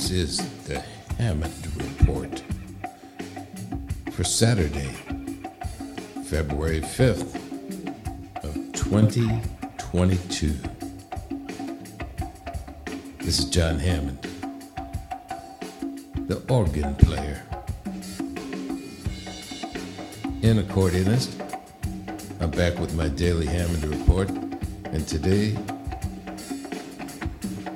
This is the Hammond Report for Saturday, February 5th of 2022. This is John Hammond, the organ player and accordionist. I'm back with my daily Hammond Report, and today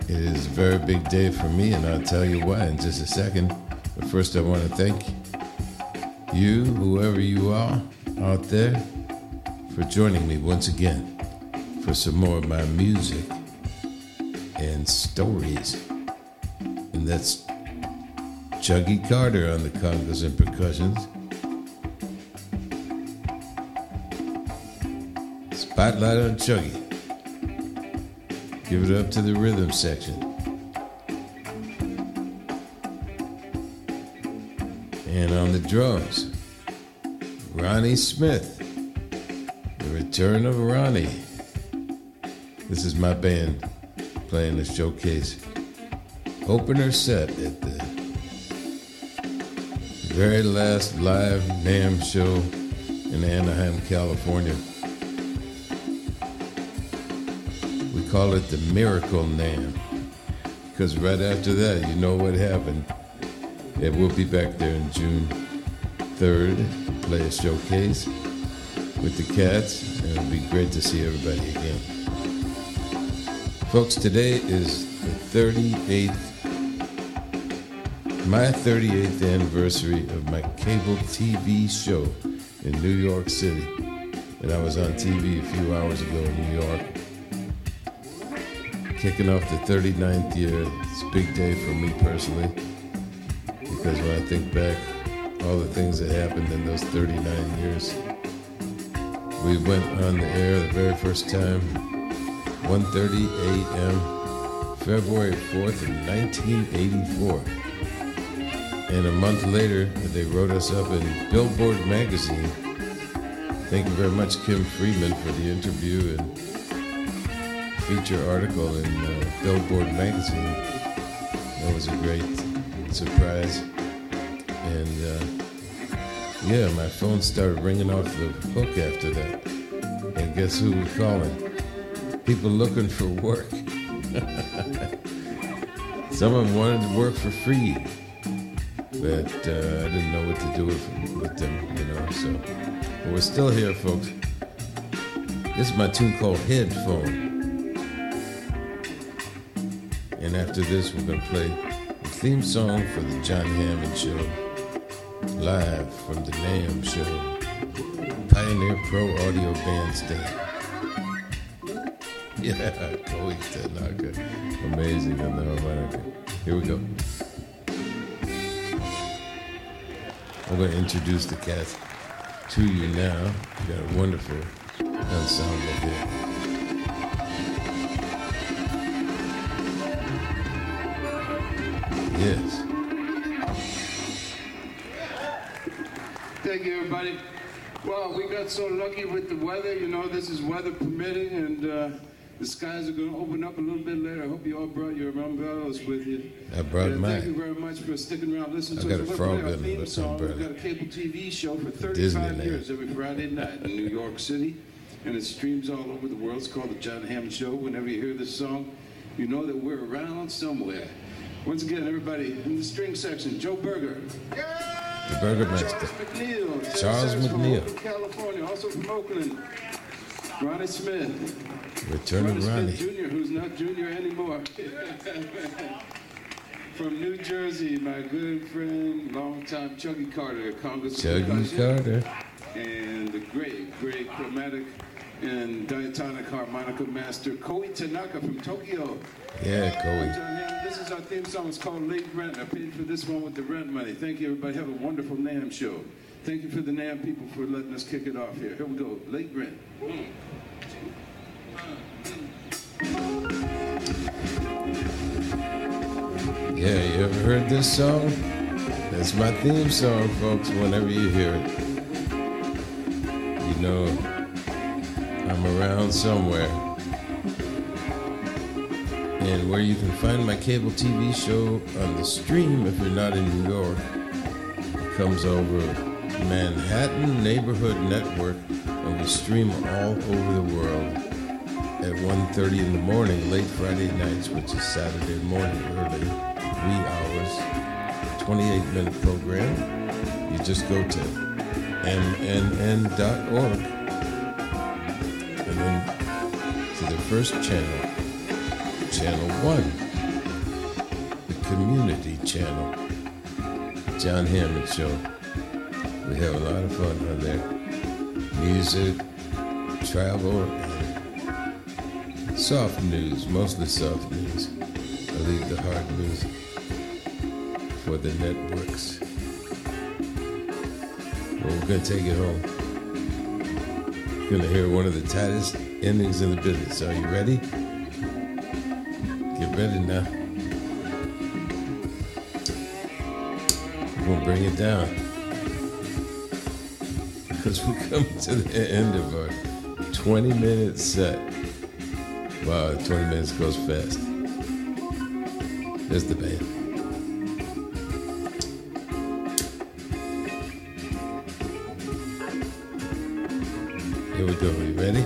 it is a very big day for me, and I'll tell you why in just a second. But first, I want to thank you, whoever you are out there, for joining me once again for some more of my music and stories. And that's Chuggy Carter on the congas and percussions. Spotlight on Chuggy. Give it up to the rhythm section. And on the drums, Ronnie Smith. The return of Ronnie. This is my band playing the showcase opener set at the very last live NAMM show in Anaheim, California. Call it the Miracle NAMM because right after that, you know what happened. Yeah, we'll be back there in June 3rd play a showcase with the cats, and it'll be great to see everybody again. Folks, today is the 38th, my 38th anniversary of my cable TV show in New York City. And I was on TV a few hours ago in New York. Kicking off the 39th year. It's a big day for me personally. Because when I think back, all the things that happened in those 39 years. We went on the air the very first time 1:30 a.m. February 4th of 1984. And a month later, they wrote us up in Billboard magazine. Thank you very much, Kim Friedman, for the interview and feature article in uh, Billboard magazine. That was a great surprise. And uh, yeah, my phone started ringing off the hook after that. And guess who was calling? people looking for work. Some of them wanted to work for free, but uh, I didn't know what to do with, with them, you know. So, but we're still here, folks. This is my tune called Headphone. And after this, we're going to play the theme song for the John Hammond Show, live from the NAMM Show, Pioneer Pro Audio Bandstand. Yeah, Coey Tanaka. Amazing on the harmonica. Here we go. I'm going to introduce the cast to you now. You got a wonderful ensemble here. Yes. Thank you, everybody. Well, we got so lucky with the weather. You know, this is weather permitting, and uh, the skies are going to open up a little bit later. I hope you all brought your umbrellas with you. I brought And mine. Thank you very much for sticking around, Listen I to got us. a frog our gun song. We've got a cable TV show for 35 Disneyland. years every Friday night in New York City, and it streams all over the world. It's called the John Hammond Show. Whenever you hear this song, you know that we're around somewhere. Once again, everybody in the string section, Joe Berger. The Burgermeister. Charles McNeil. Charles McNeil. California, also from Oakland. Ronnie Smith. Return Ronnie of Smith Jr., who's not Junior anymore. from New Jersey, my good friend, longtime Chuggy Carter, Congressman. Chuggy Carter. and the great, great chromatic and diatonic harmonica master Koi Tanaka from Tokyo. Yeah, Coey. This is our theme song. It's called Late Rent. I paid for this one with the rent money. Thank you, everybody. Have a wonderful NAMM show. Thank you for the NAMM people for letting us kick it off here. Here we go. Late Rent. One, Yeah, you ever heard this song? That's my theme song, folks, whenever you hear it. You know, I'm around somewhere. and where you can find my cable TV show on the stream if you're not in New York. Comes over Manhattan Neighborhood Network, and we stream all over the world at 1.30 in the morning, late Friday nights, which is Saturday morning early, three hours, 28 minute program. You just go to mnn.org to the first channel, channel one, the community channel, John Hammond Show. We have a lot of fun on there. Music, travel, and soft news, mostly soft news. I leave the hard news for the networks. Well, we're going to take it home. You're to hear one of the tightest endings in the business. Are you ready? Get ready now. We're to bring it down. Because we're coming to the end of our 20 minute set. Wow, 20 minutes goes fast. There's the band. Here we go. You ready?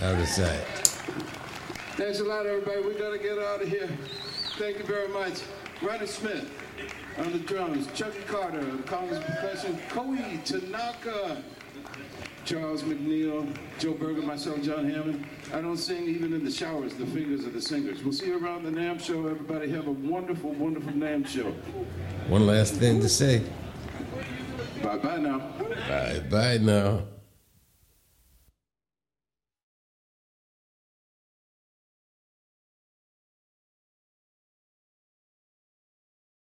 Out of sight. Thanks a lot, everybody. We got to get out of here. Thank you very much. Ronnie Smith on the drums, Chuggy Carter congas percussion, Koi Tanaka, Charles McNeil, Joe Berger, myself, John Hammond. I don't sing even in the showers, the fingers of the singers. We'll see you around the NAMM show. Everybody have a wonderful, wonderful NAMM show. One last thing to say. Bye bye now. Bye bye now.